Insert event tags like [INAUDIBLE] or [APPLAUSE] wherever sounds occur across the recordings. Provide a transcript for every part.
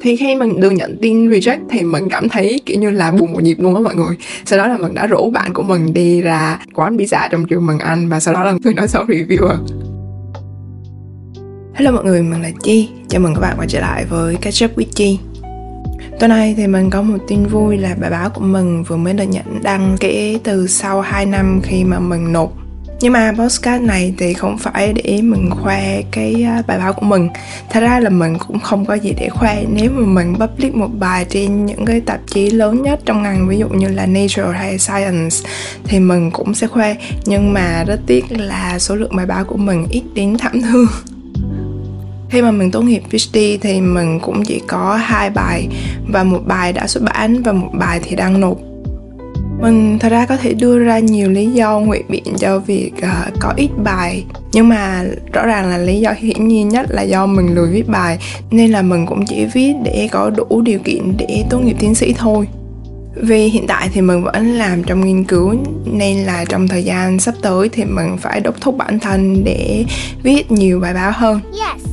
thì khi mình được nhận tin reject thì mình cảm thấy kiểu như là buồn một nhịp luôn á mọi người. Sau đó là mình đã rủ bạn của mình đi ra quán pizza trong trường mình ăn và sau đó là người nói xấu reviewer à. Hello mọi người, mình là Chi. Chào mừng các bạn quay trở lại với Catch Up with Chi. Tuần này thì mình có một tin vui là bài báo của mình vừa mới được nhận đăng kể từ sau 2 năm khi mà mình nộp nhưng mà postcard này thì không phải để mình khoe cái à, bài báo của mình. Thật ra là mình cũng không có gì để khoe. Nếu mà mình public một bài trên những cái tạp chí lớn nhất trong ngành, ví dụ như là nature hay science, thì mình cũng sẽ khoe. Nhưng mà rất tiếc là số lượng bài báo của mình ít đến thảm thương. Khi mà mình tốt nghiệp PhD thì mình cũng chỉ có hai bài và một bài đã xuất bản và một bài thì đang nộp mình thật ra có thể đưa ra nhiều lý do ngụy biện cho việc uh, có ít bài. Nhưng mà rõ ràng là lý do hiển nhiên nhất là do mình lười viết bài. Nên là mình cũng chỉ viết để có đủ điều kiện để tốt nghiệp tiến sĩ thôi. Vì hiện tại thì mình vẫn làm trong nghiên cứu nên là trong thời gian sắp tới thì mình phải đốc thúc bản thân để viết nhiều bài báo hơn. Yes.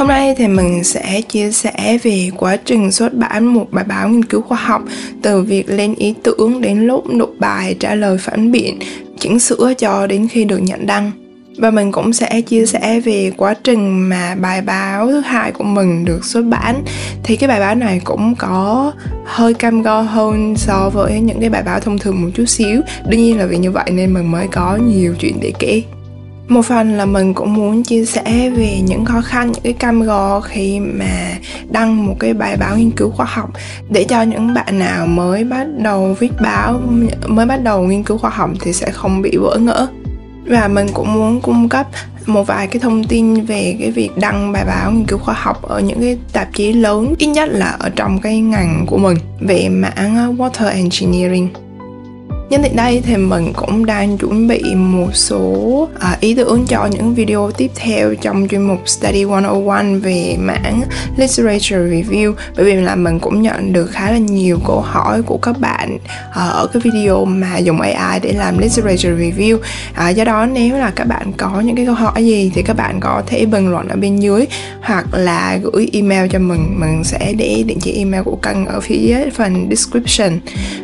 Hôm nay thì mình sẽ chia sẻ về quá trình xuất bản một bài báo nghiên cứu khoa học từ việc lên ý tưởng đến lúc nộp bài trả lời phản biện, chỉnh sửa cho đến khi được nhận đăng. Và mình cũng sẽ chia sẻ về quá trình mà bài báo thứ hai của mình được xuất bản. Thì cái bài báo này cũng có hơi cam go hơn so với những cái bài báo thông thường một chút xíu. Đương nhiên là vì như vậy nên mình mới có nhiều chuyện để kể một phần là mình cũng muốn chia sẻ về những khó khăn, những cái cam go khi mà đăng một cái bài báo nghiên cứu khoa học để cho những bạn nào mới bắt đầu viết báo, mới bắt đầu nghiên cứu khoa học thì sẽ không bị vỡ ngỡ. Và mình cũng muốn cung cấp một vài cái thông tin về cái việc đăng bài báo nghiên cứu khoa học ở những cái tạp chí lớn, ít nhất là ở trong cái ngành của mình về mảng water engineering. Nhân tiện đây thì mình cũng đang chuẩn bị một số à, ý tưởng cho những video tiếp theo trong chuyên mục Study 101 về mảng Literature Review. Bởi vì là mình cũng nhận được khá là nhiều câu hỏi của các bạn à, ở cái video mà dùng AI để làm Literature Review. À, do đó nếu là các bạn có những cái câu hỏi gì thì các bạn có thể bình luận ở bên dưới, hoặc là gửi email cho mình. Mình sẽ để địa chỉ email của Cân ở phía phần description.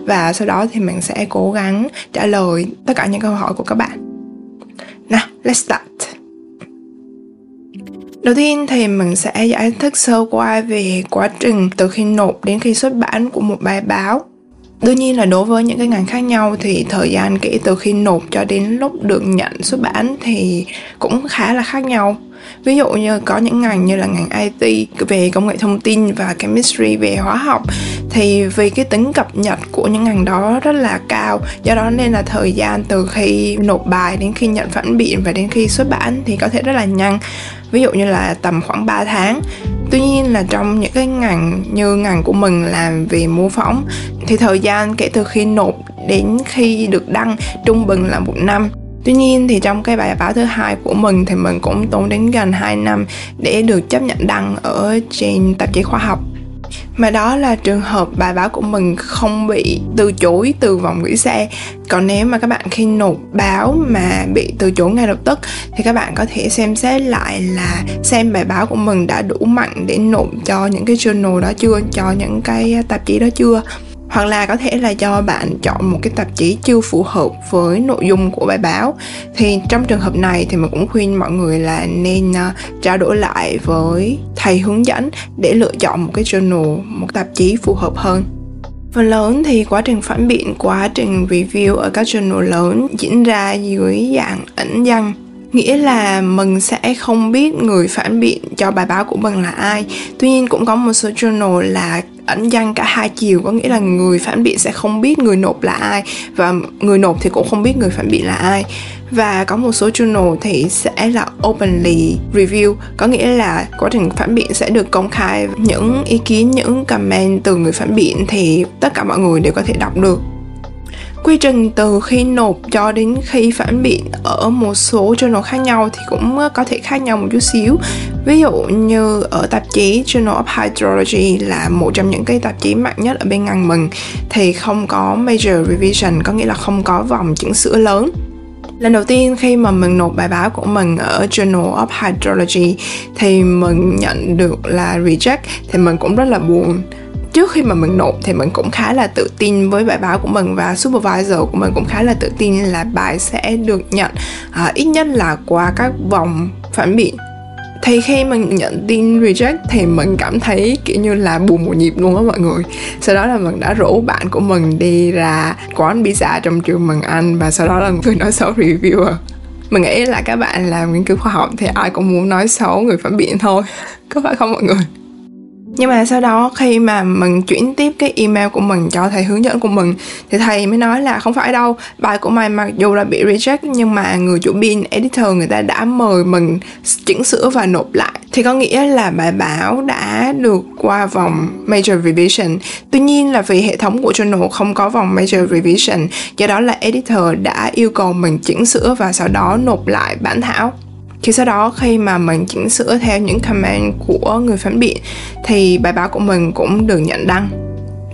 Và sau đó thì mình sẽ cố gắng trả lời tất cả những câu hỏi của các bạn nào, let's start Đầu tiên thì mình sẽ giải thích sơ qua về quá trình từ khi nộp đến khi xuất bản của một bài báo. Đương nhiên là đối với những cái ngành khác nhau thì thời gian kể từ khi nộp cho đến lúc được nhận xuất bản thì cũng khá là khác nhau. Ví dụ như có những ngành như là ngành IT về công nghệ thông tin và chemistry, về hóa học, thì vì cái tính cập nhật của những ngành đó rất là cao, do đó nên là thời gian từ khi nộp bài đến khi nhận phản biện và đến khi xuất bản thì có thể rất là nhanh, ví dụ như là tầm khoảng 3 tháng. Tuy nhiên là trong những cái ngành như ngành của mình làm về mô phỏng thì thời gian kể từ khi nộp đến khi được đăng trung bình là một năm. Tuy nhiên thì trong cái bài báo thứ hai của mình thì mình cũng tốn đến gần 2 năm để được chấp nhận đăng ở trên tạp chí khoa học. Mà đó là trường hợp bài báo của mình không bị từ chối từ vòng gửi xe. Còn nếu mà các bạn khi nộp báo mà bị từ chối ngay lập tức, thì các bạn có thể xem xét lại là xem bài báo của mình đã đủ mạnh để nộp cho những cái journal đó chưa, cho những cái tạp chí đó chưa hoặc là có thể là do bạn chọn một cái tạp chí chưa phù hợp với nội dung của bài báo. Thì trong trường hợp này thì mình cũng khuyên mọi người là nên uh, trao đổi lại với thầy hướng dẫn để lựa chọn một cái journal một tạp chí phù hợp hơn. Phần lớn thì quá trình phản biện, quá trình review ở các journal lớn diễn ra dưới dạng ẩn danh. Nghĩa là mình sẽ không biết người phản biện cho bài báo của mình là ai. Tuy nhiên cũng có một số journal là ẩn danh cả hai chiều. Có nghĩa là người phản biện sẽ không biết người nộp là ai và người nộp thì cũng không biết người phản biện là ai. Và có một số journal thì sẽ là openly review. Có nghĩa là quá trình phản biện sẽ được công khai. Những ý kiến, những comment từ người phản biện thì tất cả mọi người đều có thể đọc được quy trình từ khi nộp cho đến khi phản biện ở một số journal khác nhau thì cũng ờ, có thể khác nhau một chút xíu. Ví dụ như ở tạp chí Journal of Hydrology là một trong những cái tạp chí mạnh nhất ở bên ngành mình, thì không có major revision, có nghĩa là không có vòng chỉnh sửa lớn. Lần đầu tiên khi mà mình nộp bài báo của mình ở Journal of Hydrology thì mình nhận được là reject, thì mình cũng rất là buồn trước khi mà mình nộp thì mình cũng khá là tự tin với bài báo của mình và supervisor của mình cũng khá là tự tin là bài sẽ được nhận uh, ít nhất là qua các vòng phản biện. Thì khi mình nhận tin reject thì mình cảm thấy kiểu như là buồn một nhịp luôn á mọi người. Sau đó là mình đã rủ bạn của mình đi ra quán pizza trong trường mình ăn và sau đó là người nói xấu reviewer. Mình nghĩ là các bạn làm nghiên cứu khoa học thì ai cũng muốn nói xấu người phản biện thôi. [LAUGHS] Có phải không mọi người? Nhưng mà sau đó khi mà mình chuyển tiếp cái email của mình cho thầy hướng dẫn của mình, thì thầy mới nói là không phải đâu, bài của mày mặc dù là bị reject, nhưng mà người chủ biên editor người ta đã mời mình chỉnh sửa và nộp lại. Thì có nghĩa là bài báo đã được qua vòng major revision. Tuy nhiên là vì hệ thống của journal không có vòng major revision, do đó là editor đã yêu cầu mình chỉnh sửa và sau đó nộp lại bản thảo thì sau đó khi mà mình chỉnh sửa theo những comment của người phản biện, thì bài báo của mình cũng được nhận đăng.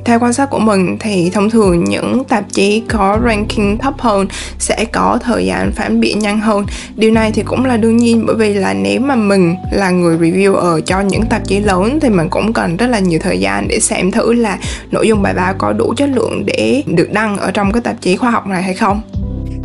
Theo quan sát của mình, thì thông thường những tạp chí có ranking thấp hơn sẽ có thời gian phản biện nhanh hơn. Điều này thì cũng là đương nhiên, bởi vì là nếu mà mình là người reviewer cho những tạp chí lớn, thì mình cũng cần rất là nhiều thời gian để xem thử là nội dung bài báo có đủ chất lượng để được đăng ở trong cái tạp chí khoa học này hay không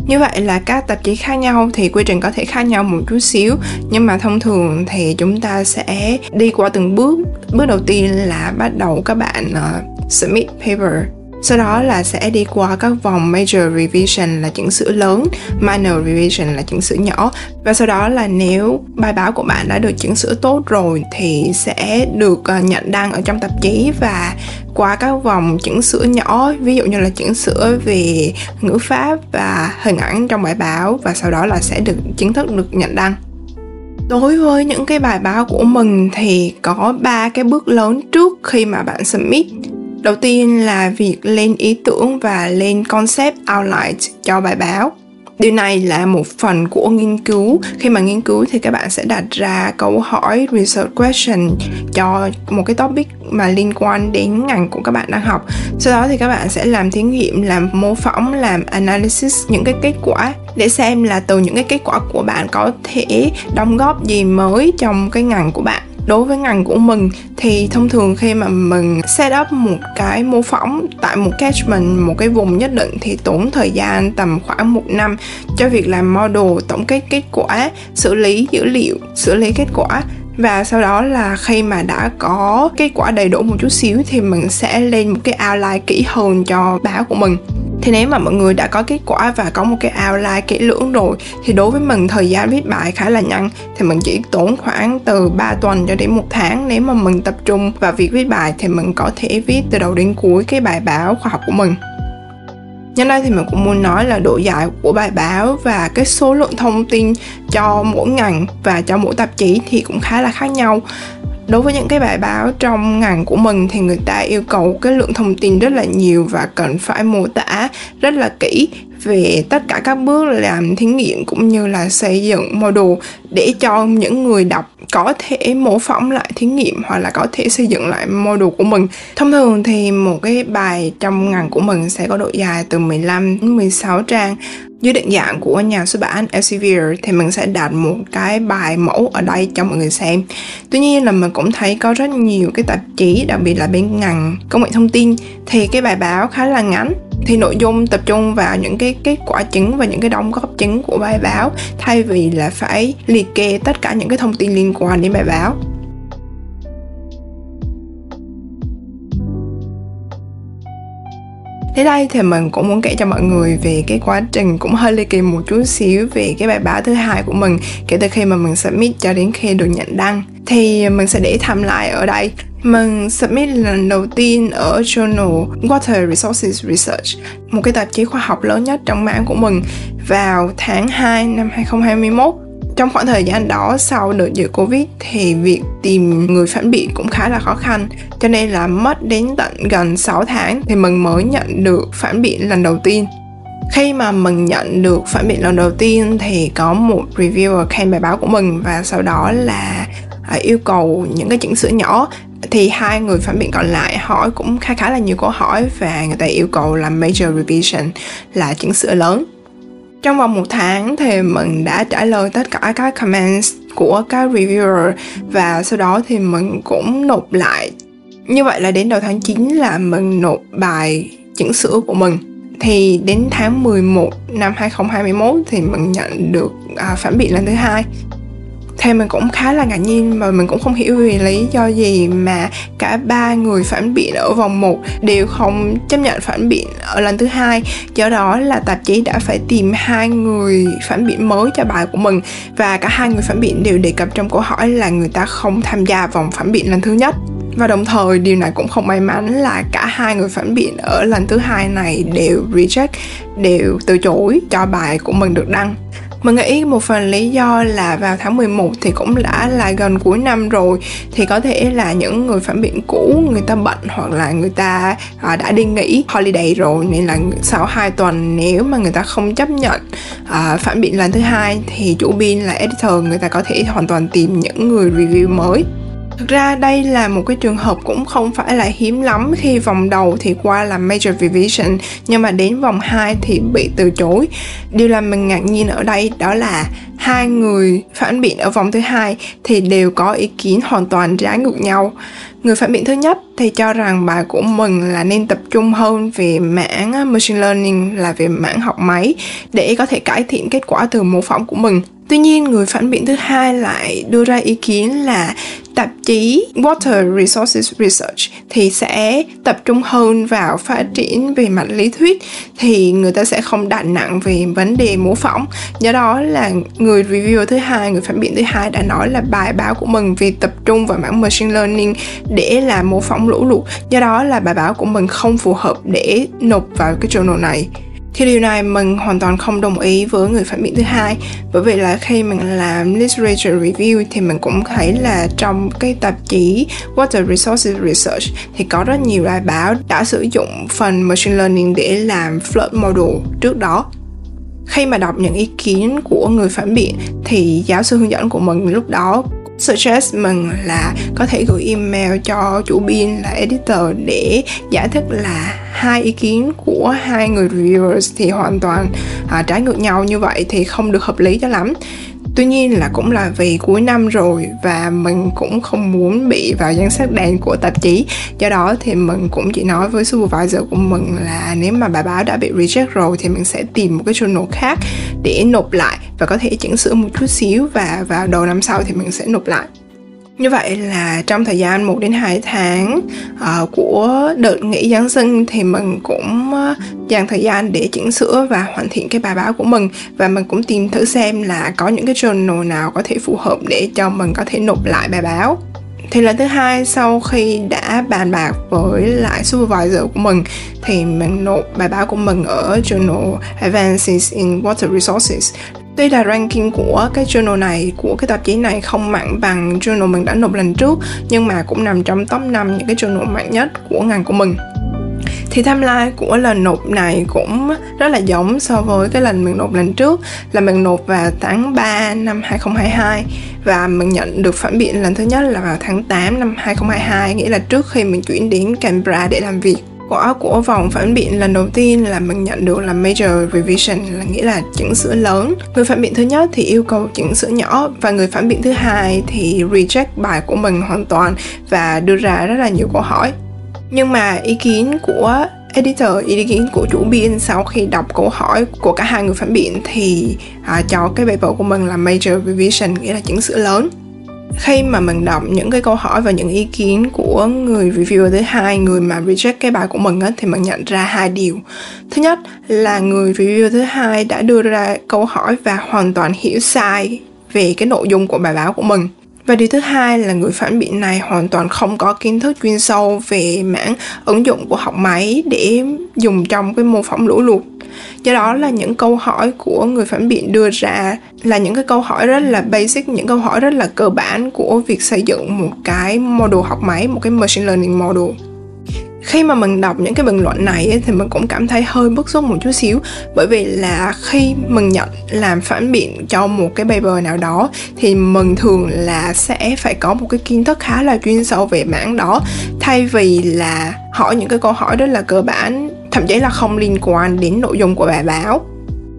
như vậy là các tạp chí khác nhau thì quy trình có thể khác nhau một chút xíu. Nhưng mà thông thường thì chúng ta sẽ đi qua từng bước. Bước đầu tiên là bắt đầu các bạn uh, submit paper sau đó là sẽ đi qua các vòng major revision là chỉnh sửa lớn, minor revision là chỉnh sửa nhỏ. Và sau đó là nếu bài báo của bạn đã được chỉnh sửa tốt rồi thì sẽ được ờ, nhận đăng ở trong tạp chí và qua các vòng chỉnh sửa nhỏ ví dụ như là chỉnh sửa về ngữ pháp và hình ảnh trong bài báo và sau đó là sẽ được chính thức được nhận đăng. Đối với những cái bài báo của mình thì có ba cái bước lớn trước khi mà bạn submit đầu tiên là việc lên ý tưởng và lên concept outline cho bài báo. Điều này là một phần của nghiên cứu. Khi mà nghiên cứu thì các bạn sẽ đặt ra câu hỏi, research question cho một cái topic mà liên quan đến ngành của các bạn đang học. Sau đó thì các bạn sẽ làm thí nghiệm, làm mô phỏng, làm analysis những cái kết quả để xem là từ những cái kết quả của bạn có thể đóng góp gì mới trong cái ngành của bạn đối với ngành của mình thì thông thường khi mà mình set up một cái mô phỏng tại một catchment, một cái vùng nhất định thì tốn thời gian tầm khoảng một năm cho việc làm model, tổng kết kết quả, xử lý dữ liệu, xử lý kết quả. Và sau đó là khi mà đã có kết quả đầy đủ một chút xíu thì mình sẽ lên một cái outline kỹ hơn cho báo của mình thì nếu mà mọi người đã có kết quả và có một cái outline kỹ lưỡng rồi, thì đối với mình thời gian viết bài khá là nhanh, thì mình chỉ tốn khoảng từ 3 tuần cho đến một tháng nếu mà mình tập trung vào việc viết bài, thì mình có thể viết từ đầu đến cuối cái bài báo khoa học của mình. Nhân đây thì mình cũng muốn nói là độ dài của bài báo và cái số lượng thông tin cho mỗi ngành và cho mỗi tạp chí thì cũng khá là khác nhau đối với những cái bài báo trong ngành của mình thì người ta yêu cầu cái lượng thông tin rất là nhiều và cần phải mô tả rất là kỹ về tất cả các bước làm thí nghiệm cũng như là xây dựng model để cho những người đọc có thể mô phỏng lại thí nghiệm hoặc là có thể xây dựng lại model của mình. Thông thường thì một cái bài trong ngành của mình sẽ có độ dài từ 15 đến 16 trang dưới định dạng của nhà xuất bản Elsevier thì mình sẽ đặt một cái bài mẫu ở đây cho mọi người xem. Tuy nhiên là mình cũng thấy có rất nhiều cái tạp chí, đặc biệt là bên ngành công nghệ thông tin, thì cái bài báo khá là ngắn. Thì nội dung tập trung vào những cái kết quả chính và những cái đóng góp chính của bài báo, thay vì là phải liệt kê tất cả những cái thông tin liên quan đến bài báo. Thế đây thì mình cũng muốn kể cho mọi người về cái quá trình cũng hơi ly kỳ một chút xíu về cái bài báo thứ hai của mình kể từ khi mà mình submit cho đến khi được nhận đăng. Thì mình sẽ để tham lại ở đây. Mình submit lần đầu tiên ở journal Water Resources Research, một cái tạp chí khoa học lớn nhất trong mạng của mình vào tháng 2 năm 2021 trong khoảng thời gian đó, sau đợt dịch covid thì việc tìm người phản biện cũng khá là khó khăn. Cho nên là mất đến tận gần 6 tháng thì mình mới nhận được phản biện lần đầu tiên. Khi mà mình nhận được phản biện lần đầu tiên thì có một reviewer khen bài báo của mình và sau đó là à, yêu cầu những cái chỉnh sửa nhỏ. Thì hai người phản biện còn lại hỏi cũng khá khá là nhiều câu hỏi và người ta yêu cầu là major revision là chỉnh sửa lớn trong vòng một tháng thì mình đã trả lời tất cả các comments của các reviewer và sau đó thì mình cũng nộp lại. Như vậy là đến đầu tháng 9 là mình nộp bài chỉnh sửa của mình. Thì đến tháng 11 năm 2021 thì mình nhận được à, phản biện lần thứ hai thì mình cũng khá là ngạc nhiên và mình cũng không hiểu vì lý do gì mà cả ba người phản biện ở vòng 1 đều không chấp nhận phản biện ở lần thứ hai. Do đó là tạp chí đã phải tìm hai người phản biện mới cho bài của mình và cả hai người phản biện đều đề cập trong câu hỏi là người ta không tham gia vòng phản biện lần thứ nhất. Và đồng thời, điều này cũng không may mắn là cả hai người phản biện ở lần thứ hai này đều reject, đều từ chối cho bài của mình được đăng mình nghĩ một phần lý do là vào tháng 11 thì cũng đã là gần cuối năm rồi thì có thể là những người phản biện cũ người ta bận hoặc là người ta à, đã đi nghỉ holiday rồi nên là sau 2 tuần nếu mà người ta không chấp nhận à, phản biện lần thứ hai thì chủ biên là editor người ta có thể hoàn toàn tìm những người review mới. Thực ra đây là một cái trường hợp cũng không phải là hiếm lắm khi vòng đầu thì qua là major revision nhưng mà đến vòng 2 thì bị từ chối. Điều làm mình ngạc nhiên ở đây đó là hai người phản biện ở vòng thứ hai thì đều có ý kiến hoàn toàn trái ngược nhau. Người phản biện thứ nhất thì cho rằng bài của mình là nên tập trung hơn về mảng à, machine learning là về mảng học máy để có thể cải thiện kết quả từ mô phỏng của mình. Tuy nhiên, người phản biện thứ hai lại đưa ra ý kiến là tạp chí Water Resources Research thì sẽ tập trung hơn vào phát triển về mặt lý thuyết thì người ta sẽ không đặt nặng về vấn đề mô phỏng. Do đó là người reviewer thứ hai, người phản biện thứ hai đã nói là bài báo của mình vì tập trung vào mảng machine learning để làm mô phỏng lũ lụt. Do đó là bài báo của mình không phù hợp để nộp vào cái journal này thì điều này, mình hoàn toàn không đồng ý với người phản biện thứ hai. Bởi vì là khi mình làm literature review thì mình cũng thấy là trong cái tạp chí Water Resources Research thì có rất nhiều bài báo đã sử dụng phần machine learning để làm flood model trước đó. Khi mà đọc những ý kiến của người phản biện thì giáo sư hướng dẫn của mình lúc đó suggest mình là có thể gửi email cho chủ biên là editor để giải thích là hai ý kiến của hai người reviewers thì hoàn toàn à, trái ngược nhau như vậy thì không được hợp lý cho lắm. Tuy nhiên là cũng là vì cuối năm rồi và mình cũng không muốn bị vào danh sách đen của tạp chí. Do đó thì mình cũng chỉ nói với supervisor của mình là nếu mà bài báo đã bị reject rồi thì mình sẽ tìm một cái journal khác để nộp lại và có thể chỉnh sửa một chút xíu và vào đầu năm sau thì mình sẽ nộp lại. Như vậy là trong thời gian 1 đến 2 tháng uh, của đợt nghỉ Giáng sinh thì mình cũng uh, dành thời gian để chỉnh sửa và hoàn thiện cái bài báo của mình. Và mình cũng tìm thử xem là có những cái journal nào có thể phù hợp để cho mình có thể nộp lại bài báo. Thì lần thứ hai sau khi đã bàn bạc với lại supervisor của mình thì mình nộp bài báo của mình ở journal Advances in Water Resources. Tuy là ranking của cái journal này, của cái tạp chí này không mạnh bằng journal mình đã nộp lần trước Nhưng mà cũng nằm trong top 5 những cái journal mạnh nhất của ngành của mình. Thì timeline của lần nộp này cũng rất là giống so với cái lần mình nộp lần trước là mình nộp vào tháng 3 năm 2022 và mình nhận được phản biện lần thứ nhất là vào tháng 8 năm 2022 nghĩa là trước khi mình chuyển đến Canberra để làm việc quả của vòng phản biện lần đầu tiên là mình nhận được là major revision là nghĩa là chỉnh sửa lớn. Người phản biện thứ nhất thì yêu cầu chỉnh sửa nhỏ và người phản biện thứ hai thì reject bài của mình hoàn toàn và đưa ra rất là nhiều câu hỏi. Nhưng mà ý kiến của editor ý kiến của chủ biên sau khi đọc câu hỏi của cả hai người phản biện thì à, cho cái paper của mình là major revision nghĩa là chỉnh sửa lớn khi mà mình đọc những cái câu hỏi và những ý kiến của người reviewer thứ hai người mà reject cái bài của mình á, thì mình nhận ra hai điều. Thứ nhất là người reviewer thứ hai đã đưa ra câu hỏi và hoàn toàn hiểu sai về cái nội dung của bài báo của mình và điều thứ hai là người phản biện này hoàn toàn không có kiến thức chuyên sâu về mảng ứng dụng của học máy để dùng trong cái mô phỏng lũ lụt. Do đó là những câu hỏi của người phản biện đưa ra là những cái câu hỏi rất là basic, những câu hỏi rất là cơ bản của việc xây dựng một cái model học máy, một cái machine learning model khi mà mình đọc những cái bình luận này ấy, thì mình cũng cảm thấy hơi bức xúc một chút xíu. Bởi vì là khi mình nhận làm phản biện cho một cái paper nào đó thì mình thường là sẽ phải có một cái kiến thức khá là chuyên sâu về mảng đó. Thay vì là hỏi những cái câu hỏi rất là cơ bản thậm chí là không liên quan đến nội dung của bài báo.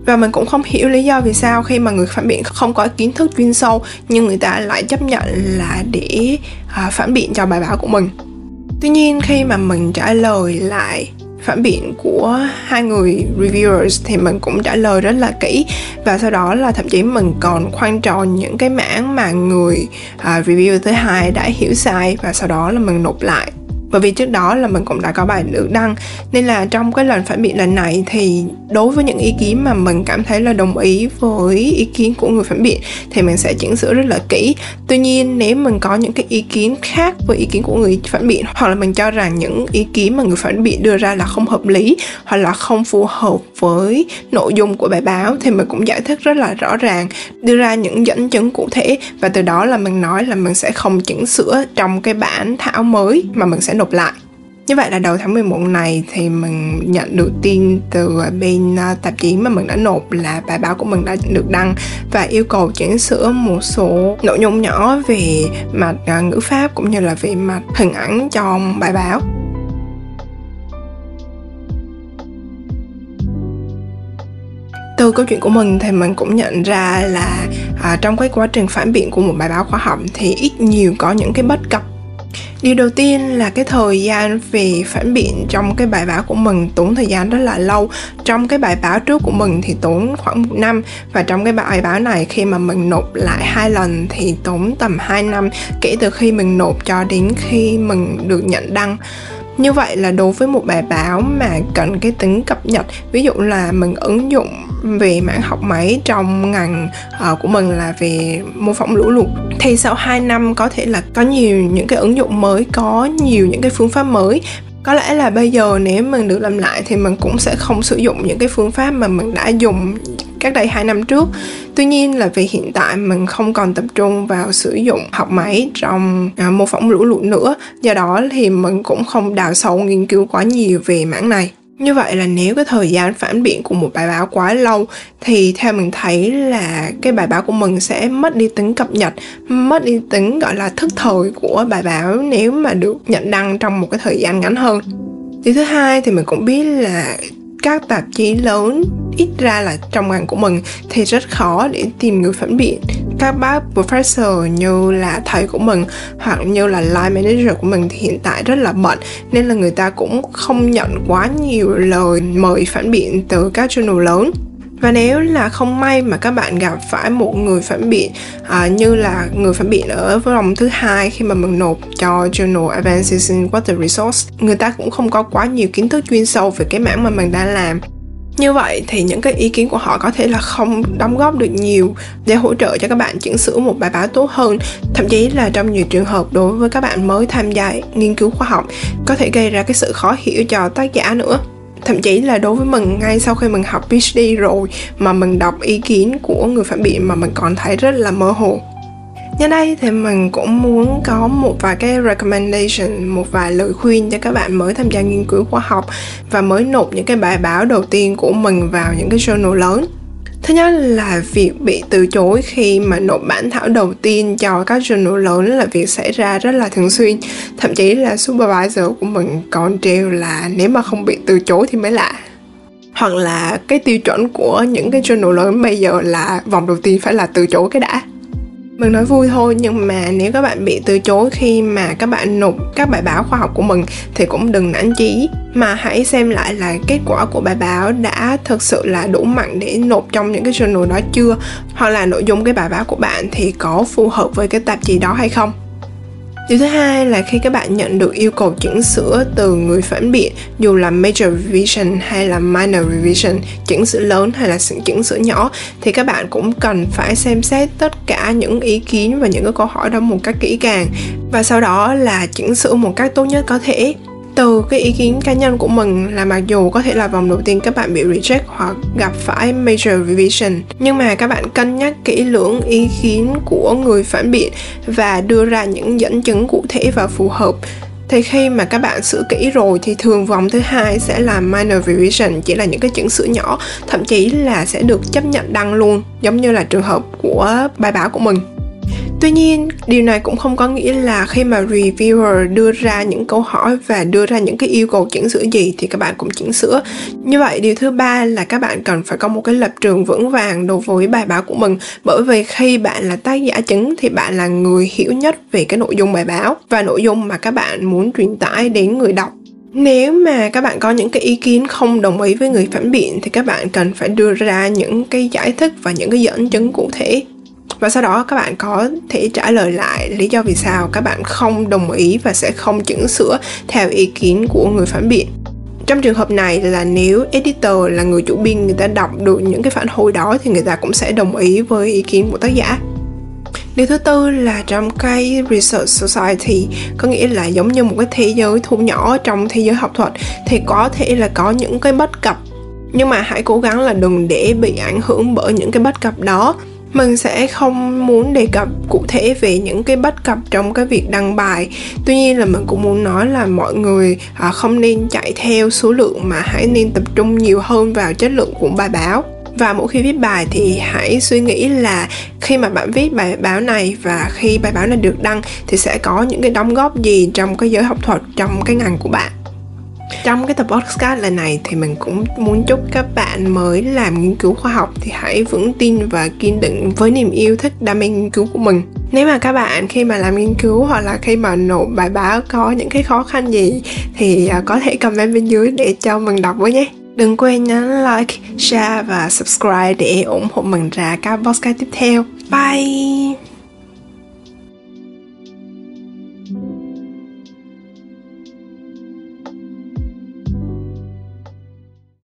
Và mình cũng không hiểu lý do vì sao khi mà người phản biện không có kiến thức chuyên sâu nhưng người ta lại chấp nhận là để à, phản biện cho bài báo của mình tuy nhiên khi mà mình trả lời lại phản biện của hai người reviewers thì mình cũng trả lời rất là kỹ. Và sau đó là thậm chí mình còn khoan tròn những cái mảng mà người à, uh, review thứ hai đã hiểu sai và sau đó là mình nộp lại bởi vì trước đó là mình cũng đã có bài được đăng, nên là trong cái lần phản biện lần này thì đối với những ý kiến mà mình cảm thấy là đồng ý với ý kiến của người phản biện thì mình sẽ chỉnh sửa rất là kỹ. Tuy nhiên, nếu mình có những cái ý kiến khác với ý kiến của người phản biện, hoặc là mình cho rằng những ý kiến mà người phản biện đưa ra là không hợp lý, hoặc là không phù hợp với nội dung của bài báo thì mình cũng giải thích rất là rõ ràng, đưa ra những dẫn chứng cụ thể. Và từ đó là mình nói là mình sẽ không chỉnh sửa trong cái bản thảo mới mà mình sẽ nộp lại như vậy là đầu tháng 11 này thì mình nhận được tin từ bên à, tạp chí mà mình đã nộp là bài báo của mình đã được đăng và yêu cầu chỉnh sửa một số nội dung nhỏ về mặt à, ngữ pháp cũng như là về mặt hình ảnh trong bài báo. từ câu chuyện của mình thì mình cũng nhận ra là à, trong cái quá trình phản biện của một bài báo khoa học thì ít nhiều có những cái bất cập điều đầu tiên là cái thời gian về phản biện trong cái bài báo của mình, tốn thời gian rất là lâu. Trong cái bài báo trước của mình thì tốn khoảng một năm. Và trong cái bài báo này, khi mà mình nộp lại hai lần thì tốn tầm 2 năm, kể từ khi mình nộp cho đến khi mình được nhận đăng như vậy là đối với một bài báo mà cần cái tính cập nhật ví dụ là mình ứng dụng về mảng học máy trong ngành uh, của mình là về mô phỏng lũ lụt thì sau 2 năm có thể là có nhiều những cái ứng dụng mới có nhiều những cái phương pháp mới. Có lẽ là bây giờ nếu mình được làm lại thì mình cũng sẽ không sử dụng những cái phương pháp mà mình đã dùng cách đây hai năm trước. Tuy nhiên là vì hiện tại mình không còn tập trung vào sử dụng học máy trong à, mô phỏng lũ lụt nữa do đó thì mình cũng không đào sâu nghiên cứu quá nhiều về mảng này. Như vậy là nếu cái thời gian phản biện của một bài báo quá lâu thì theo mình thấy là cái bài báo của mình sẽ mất đi tính cập nhật mất đi tính gọi là thức thời của bài báo nếu mà được nhận đăng trong một cái thời gian ngắn hơn. Điều thứ hai thì mình cũng biết là các tạp chí lớn, ít ra là trong ngành của mình, thì rất khó để tìm người phản biện. Các bác professor như là thầy của mình hoặc như là line manager của mình thì hiện tại rất là bận, nên là người ta cũng không nhận quá nhiều lời mời phản biện từ các journal lớn và nếu là không may mà các bạn gặp phải một người phản biện à, như là người phản biện ở vòng thứ hai khi mà mình nộp cho journal Advances in Water Resource người ta cũng không có quá nhiều kiến thức chuyên sâu về cái mảng mà mình đang làm. Như vậy thì những cái ý kiến của họ có thể là không đóng góp được nhiều để hỗ trợ cho các bạn chỉnh sửa một bài báo tốt hơn. Thậm chí là trong nhiều trường hợp đối với các bạn mới tham gia nghiên cứu khoa học có thể gây ra cái sự khó hiểu cho tác giả nữa thậm chí là đối với mình ngay sau khi mình học PhD rồi mà mình đọc ý kiến của người phản biện mà mình còn thấy rất là mơ hồ Nhân đây thì mình cũng muốn có một vài cái recommendation, một vài lời khuyên cho các bạn mới tham gia nghiên cứu khoa học và mới nộp những cái bài báo đầu tiên của mình vào những cái journal lớn. Thứ nhất là việc bị từ chối khi mà nộp bản thảo đầu tiên cho các journal lớn là việc xảy ra rất là thường xuyên. Thậm chí là supervisor của mình còn treo là nếu mà không bị từ chối thì mới lạ hoặc là cái tiêu chuẩn của những cái journal lớn bây giờ là vòng đầu tiên phải là từ chối cái đã mình nói vui thôi, nhưng mà nếu các bạn bị từ chối khi mà các bạn nộp các bài báo khoa học của mình thì cũng đừng nản chí. Mà hãy xem lại là kết quả của bài báo đã thực sự là đủ mạnh để nộp trong những cái journal đó chưa, hoặc là nội dung cái bài báo của bạn thì có phù hợp với cái tạp chí đó hay không. Điều thứ hai là khi các bạn nhận được yêu cầu chỉnh sửa từ người phản biện dù là major revision hay là minor revision, chỉnh sửa lớn hay là chỉnh sửa nhỏ thì các bạn cũng cần phải xem xét tất cả những ý kiến và những cái câu hỏi đó một cách kỹ càng. Và sau đó là chỉnh sửa một cách tốt nhất có thể từ cái ý kiến cá nhân của mình là mặc dù có thể là vòng đầu tiên các bạn bị reject hoặc gặp phải major revision, nhưng mà các bạn cân nhắc kỹ lưỡng ý kiến của người phản biện và đưa ra những dẫn chứng cụ thể và phù hợp. Thì khi mà các bạn sửa kỹ rồi thì thường vòng thứ hai sẽ là minor revision, chỉ là những cái chỉnh sửa nhỏ, thậm chí là sẽ được chấp nhận đăng luôn, giống như là trường hợp của bài báo của mình. Tuy nhiên, điều này cũng không có nghĩa là khi mà reviewer đưa ra những câu hỏi và đưa ra những cái yêu cầu chỉnh sửa gì thì các bạn cũng chỉnh sửa. Như vậy, điều thứ ba là các bạn cần phải có một cái lập trường vững vàng đối với bài báo của mình. Bởi vì khi bạn là tác giả chính thì bạn là người hiểu nhất về cái nội dung bài báo và nội dung mà các bạn muốn truyền tải đến người đọc. Nếu mà các bạn có những cái ý kiến không đồng ý với người phản biện thì các bạn cần phải đưa ra những cái giải thích và những cái dẫn chứng cụ thể và sau đó các bạn có thể trả lời lại lý do vì sao các bạn không đồng ý và sẽ không chỉnh sửa theo ý kiến của người phản biện. Trong trường hợp này là nếu editor là người chủ biên, người ta đọc được những cái phản hồi đó thì người ta cũng sẽ đồng ý với ý kiến của tác giả. Điều thứ tư là trong cái research society, có nghĩa là giống như một cái thế giới thu nhỏ trong thế giới học thuật, thì có thể là có những cái bất cập. Nhưng mà hãy cố gắng là đừng để bị ảnh hưởng bởi những cái bất cập đó mình sẽ không muốn đề cập cụ thể về những cái bất cập trong cái việc đăng bài. Tuy nhiên là mình cũng muốn nói là mọi người à, không nên chạy theo số lượng mà hãy nên tập trung nhiều hơn vào chất lượng của bài báo. Và mỗi khi viết bài thì hãy suy nghĩ là khi mà bạn viết bài báo này và khi bài báo này được đăng thì sẽ có những cái đóng góp gì trong cái giới học thuật trong cái ngành của bạn trong cái tập podcast lần này thì mình cũng muốn chúc các bạn mới làm nghiên cứu khoa học thì hãy vững tin và kiên định với niềm yêu thích đam mê nghiên cứu của mình. Nếu mà các bạn khi mà làm nghiên cứu hoặc là khi mà nộp bài báo có những cái khó khăn gì thì à, có thể comment bên dưới để cho mình đọc với nhé. Đừng quên nhấn like, share và subscribe để ủng hộ mình ra các podcast tiếp theo. Bye!